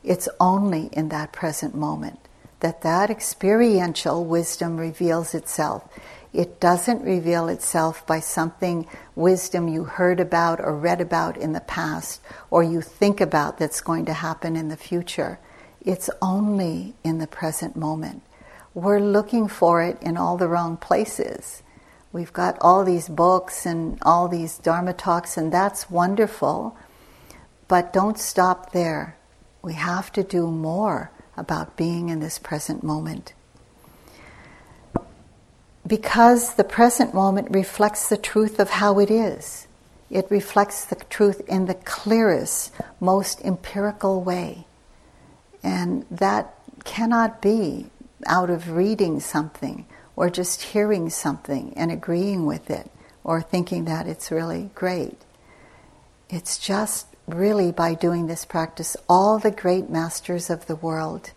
It's only in that present moment that that experiential wisdom reveals itself. It doesn't reveal itself by something wisdom you heard about or read about in the past or you think about that's going to happen in the future. It's only in the present moment. We're looking for it in all the wrong places. We've got all these books and all these Dharma talks, and that's wonderful, but don't stop there. We have to do more about being in this present moment. Because the present moment reflects the truth of how it is. It reflects the truth in the clearest, most empirical way. And that cannot be out of reading something or just hearing something and agreeing with it or thinking that it's really great. It's just really by doing this practice, all the great masters of the world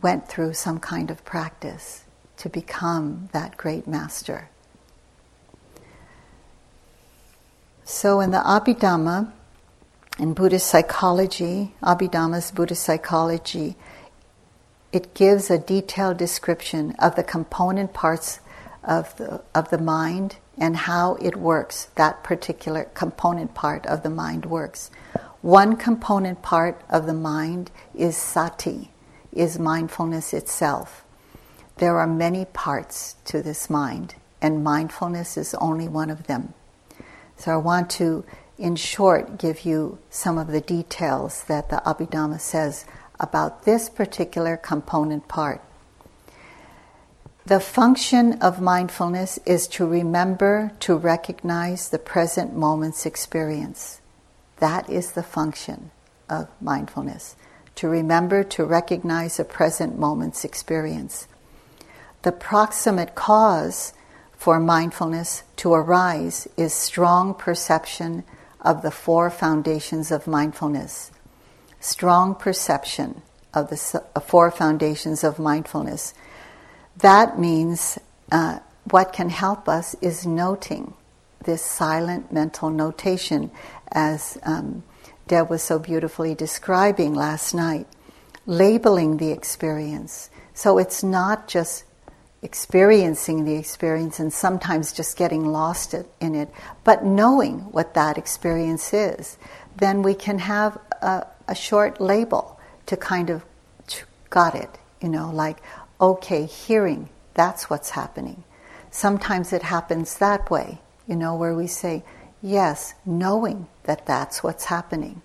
went through some kind of practice to become that great master. So, in the Abhidhamma, in Buddhist psychology, Abhidhamma's Buddhist psychology, it gives a detailed description of the component parts of the, of the mind and how it works, that particular component part of the mind works. One component part of the mind is sati, is mindfulness itself. There are many parts to this mind, and mindfulness is only one of them. So I want to, in short, give you some of the details that the Abhidhamma says about this particular component part. The function of mindfulness is to remember to recognize the present moment's experience. That is the function of mindfulness. To remember to recognize a present moment's experience. The proximate cause for mindfulness to arise is strong perception of the four foundations of mindfulness. Strong perception of the four foundations of mindfulness that means uh, what can help us is noting this silent mental notation, as um, Deb was so beautifully describing last night, labeling the experience. So it's not just experiencing the experience and sometimes just getting lost in it, but knowing what that experience is. Then we can have a, a short label to kind of got it, you know, like, okay, hearing, that's what's happening. Sometimes it happens that way, you know, where we say, yes, knowing that that's what's happening.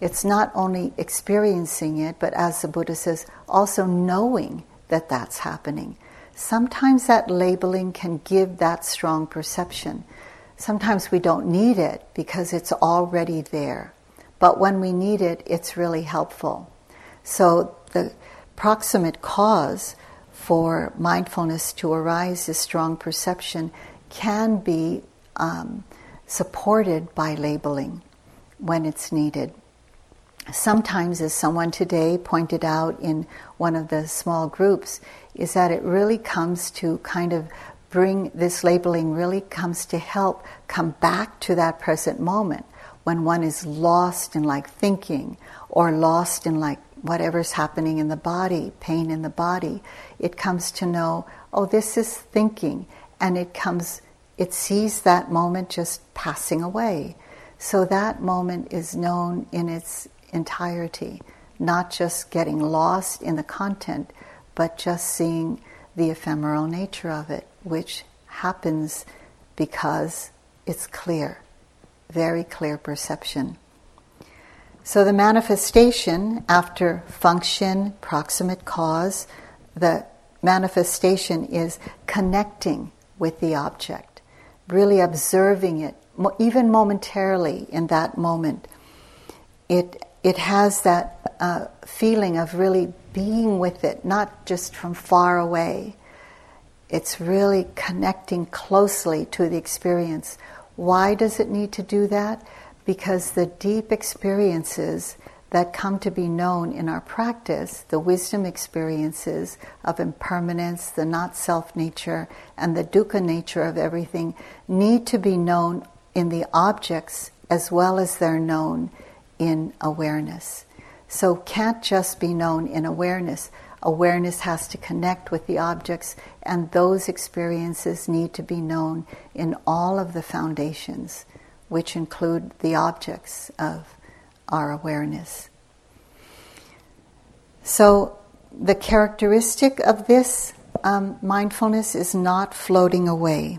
It's not only experiencing it, but as the Buddha says, also knowing that that's happening. Sometimes that labeling can give that strong perception. Sometimes we don't need it because it's already there. But when we need it, it's really helpful. So the proximate cause for mindfulness to arise, is strong perception, can be um, supported by labeling when it's needed. Sometimes, as someone today pointed out in one of the small groups, is that it really comes to kind of bring this labeling really comes to help come back to that present moment when one is lost in like thinking or lost in like whatever's happening in the body, pain in the body, it comes to know, oh, this is thinking, and it comes, it sees that moment just passing away. So that moment is known in its entirety, not just getting lost in the content, but just seeing the ephemeral nature of it, which happens because it's clear, very clear perception. So the manifestation after function, proximate cause, the manifestation is connecting with the object, really observing it, even momentarily in that moment. It, it has that uh, feeling of really being with it, not just from far away. It's really connecting closely to the experience. Why does it need to do that? because the deep experiences that come to be known in our practice, the wisdom experiences of impermanence, the not self nature, and the dukkha nature of everything, need to be known in the objects as well as they're known in awareness. So, can't just be known in awareness. Awareness has to connect with the objects, and those experiences need to be known in all of the foundations which include the objects of our awareness. So, the characteristic of this um, mindfulness is not floating away.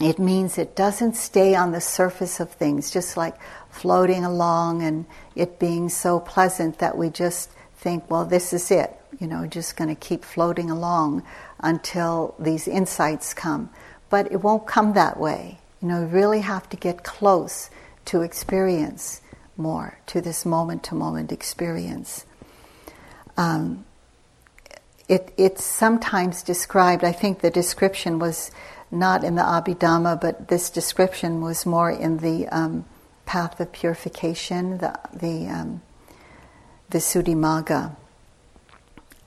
It means it doesn't stay on the surface of things, just like floating along and it being so pleasant that we just think, well, this is it. you know, just going to keep floating along until these insights come. But it won't come that way. You know, you really have to get close to experience more, to this moment to moment experience. Um, it, it's sometimes described, I think the description was not in the Abhidhamma, but this description was more in the um, path of purification, the, the um.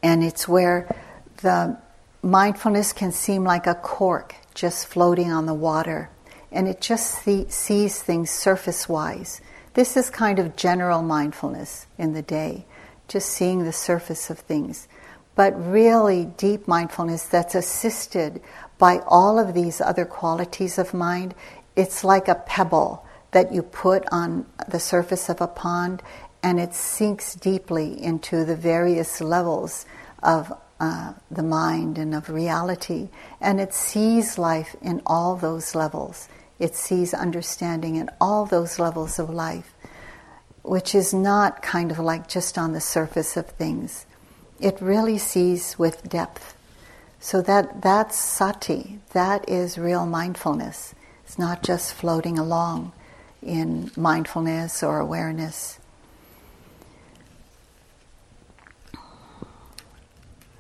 And it's where the mindfulness can seem like a cork just floating on the water, and it just see, sees things surface wise. This is kind of general mindfulness in the day, just seeing the surface of things. But really deep mindfulness that's assisted by all of these other qualities of mind, it's like a pebble that you put on the surface of a pond and it sinks deeply into the various levels of uh, the mind and of reality. And it sees life in all those levels. It sees understanding in all those levels of life, which is not kind of like just on the surface of things. It really sees with depth. So that that's sati. That is real mindfulness. It's not just floating along in mindfulness or awareness.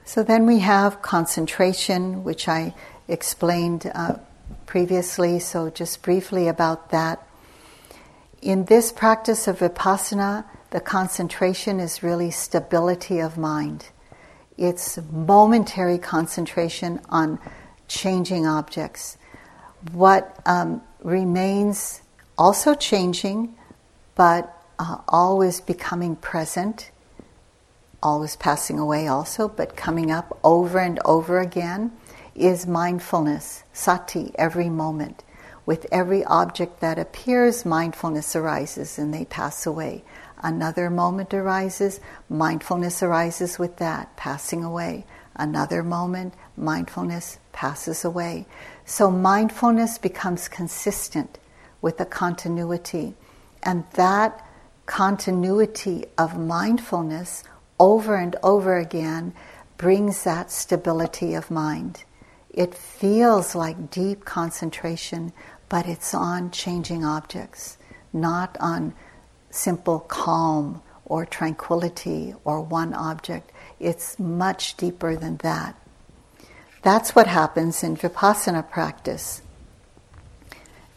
So then we have concentration, which I explained uh, previously, so just briefly about that. In this practice of vipassana, the concentration is really stability of mind. It's momentary concentration on changing objects. What um, remains also changing, but uh, always becoming present always passing away also, but coming up over and over again, is mindfulness, sati, every moment. With every object that appears, mindfulness arises and they pass away. Another moment arises, mindfulness arises with that, passing away. Another moment, mindfulness passes away. So mindfulness becomes consistent with the continuity. And that continuity of mindfulness over and over again brings that stability of mind. It feels like deep concentration, but it's on changing objects, not on simple calm or tranquility or one object. It's much deeper than that. That's what happens in vipassana practice,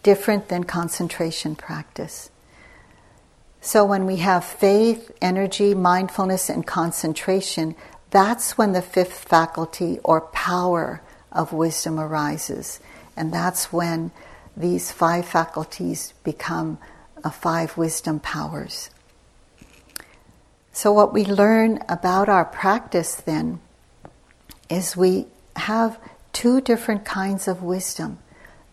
different than concentration practice. So when we have faith, energy, mindfulness, and concentration, that's when the fifth faculty or power of wisdom arises. And that's when these five faculties become uh, five wisdom powers. So, what we learn about our practice then is we have two different kinds of wisdom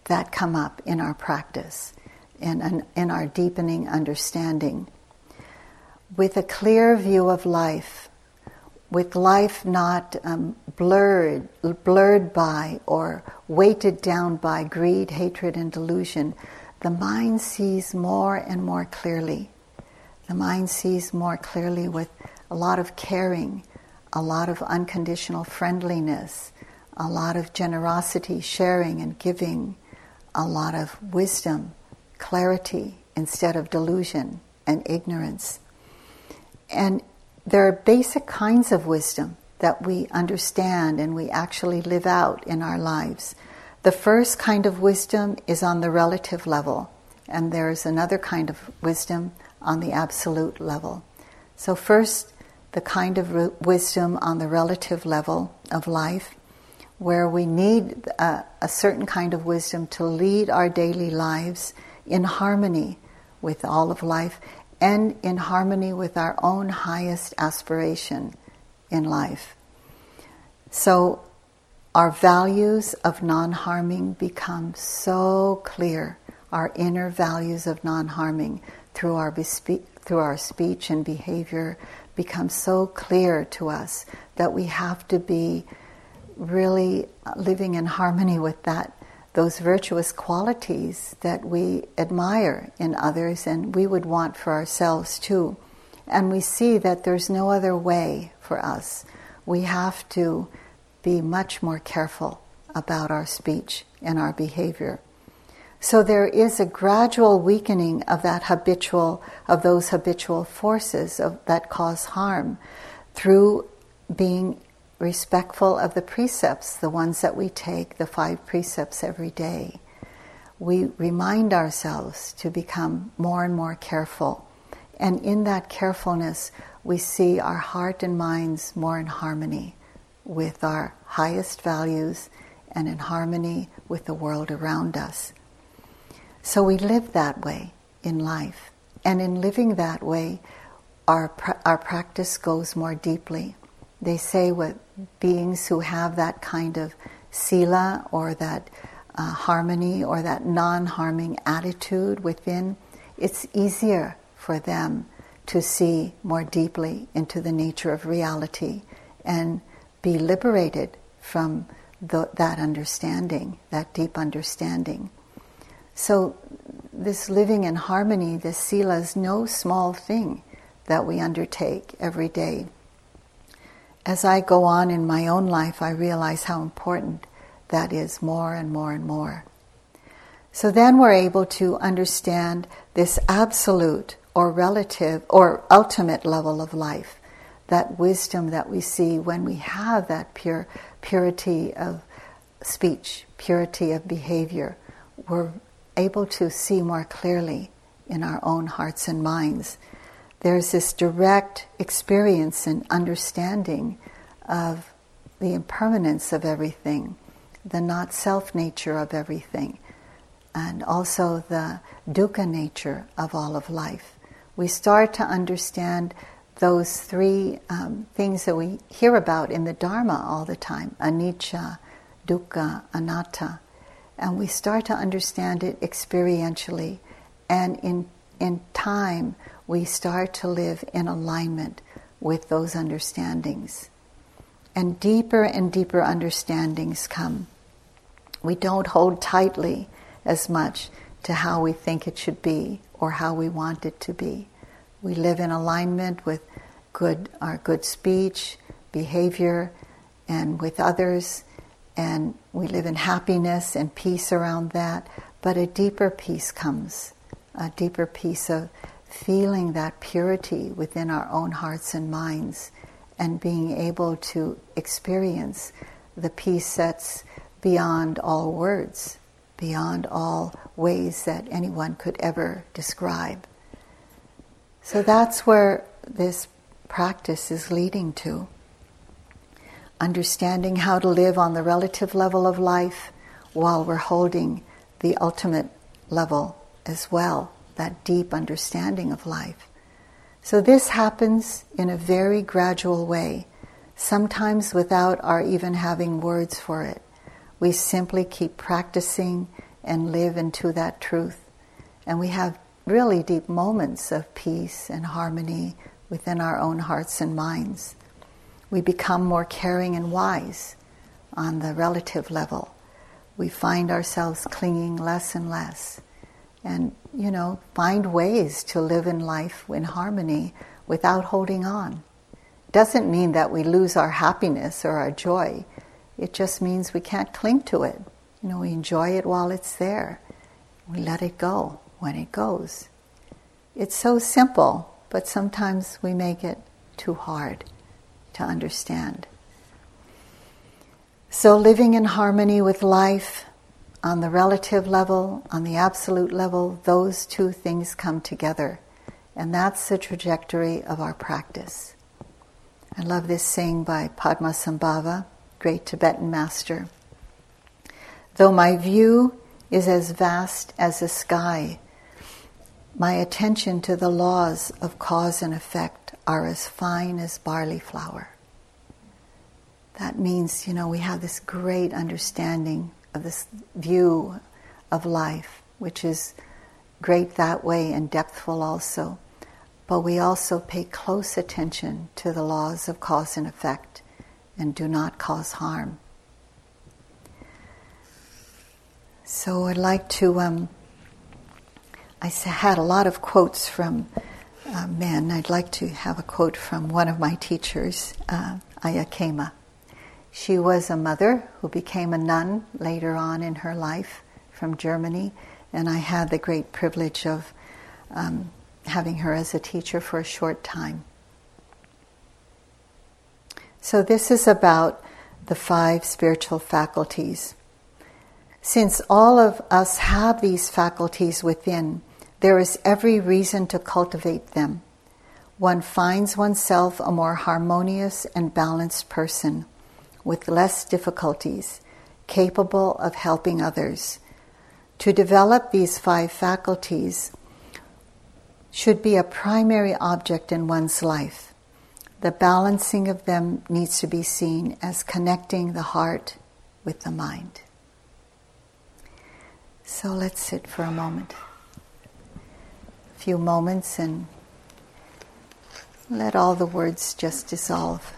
that come up in our practice in, in our deepening understanding. With a clear view of life, with life not um, blurred, blurred by or weighted down by greed, hatred, and delusion, the mind sees more and more clearly. The mind sees more clearly with a lot of caring, a lot of unconditional friendliness, a lot of generosity, sharing, and giving, a lot of wisdom, clarity instead of delusion and ignorance. And there are basic kinds of wisdom that we understand and we actually live out in our lives. The first kind of wisdom is on the relative level, and there's another kind of wisdom on the absolute level. So, first, the kind of re- wisdom on the relative level of life, where we need a, a certain kind of wisdom to lead our daily lives in harmony with all of life and in harmony with our own highest aspiration in life. So our values of non harming become so clear, our inner values of non harming through our, bespe- through our speech and behavior become so clear to us that we have to be really living in harmony with that those virtuous qualities that we admire in others and we would want for ourselves too. And we see that there's no other way for us. we have to be much more careful about our speech and our behavior. So there is a gradual weakening of that habitual, of those habitual forces of, that cause harm through being respectful of the precepts, the ones that we take, the five precepts every day. We remind ourselves to become more and more careful. And in that carefulness, we see our heart and minds more in harmony with our highest values and in harmony with the world around us. So we live that way in life. And in living that way, our, our practice goes more deeply. They say what beings who have that kind of sila or that uh, harmony or that non harming attitude within, it's easier for them to see more deeply into the nature of reality and be liberated from the, that understanding, that deep understanding. So, this living in harmony, this sila, is no small thing that we undertake every day. As I go on in my own life, I realize how important that is more and more and more. So then we're able to understand this absolute or relative or ultimate level of life, that wisdom that we see when we have that pure purity of speech, purity of behavior. We're able to see more clearly in our own hearts and minds. There's this direct experience and understanding of the impermanence of everything, the not self nature of everything, and also the dukkha nature of all of life. We start to understand those three um, things that we hear about in the Dharma all the time anicca, dukkha, anatta and we start to understand it experientially. And in, in time, we start to live in alignment with those understandings. And deeper and deeper understandings come. We don't hold tightly as much to how we think it should be or how we want it to be. We live in alignment with good, our good speech, behavior, and with others, and we live in happiness and peace around that, but a deeper peace comes, a deeper peace of feeling that purity within our own hearts and minds and being able to experience the peace that's beyond all words, beyond all ways that anyone could ever describe. So that's where this practice is leading to understanding how to live on the relative level of life while we're holding the ultimate level as well, that deep understanding of life. So this happens in a very gradual way, sometimes without our even having words for it. We simply keep practicing and live into that truth. And we have really deep moments of peace and harmony within our own hearts and minds we become more caring and wise on the relative level. We find ourselves clinging less and less. And, you know, find ways to live in life in harmony without holding on. Doesn't mean that we lose our happiness or our joy. It just means we can't cling to it. You know, we enjoy it while it's there. We let it go when it goes. It's so simple, but sometimes we make it too hard to understand. So, living in harmony with life on the relative level, on the absolute level, those two things come together. And that's the trajectory of our practice. I love this saying by Padmasambhava, great Tibetan master. Though my view is as vast as the sky, my attention to the laws of cause and effect are as fine as barley flour. That means, you know, we have this great understanding of this view of life, which is great that way and depthful also. But we also pay close attention to the laws of cause and effect and do not cause harm. So I'd like to. Um, I had a lot of quotes from uh, men, I'd like to have a quote from one of my teachers, uh, Ayya Khema. She was a mother who became a nun later on in her life from Germany, and I had the great privilege of um, having her as a teacher for a short time. So, this is about the five spiritual faculties. Since all of us have these faculties within, there is every reason to cultivate them. One finds oneself a more harmonious and balanced person with less difficulties, capable of helping others. To develop these five faculties should be a primary object in one's life. The balancing of them needs to be seen as connecting the heart with the mind. So let's sit for a moment. Few moments and let all the words just dissolve.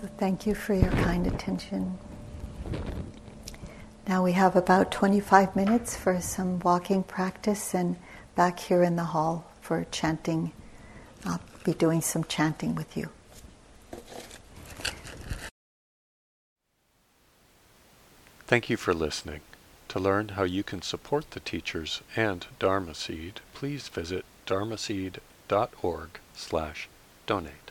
So thank you for your kind attention. Now we have about 25 minutes for some walking practice and back here in the hall for chanting. I'll be doing some chanting with you. Thank you for listening. To learn how you can support the teachers and Dharma Seed, please visit dharmaseed.org slash donate.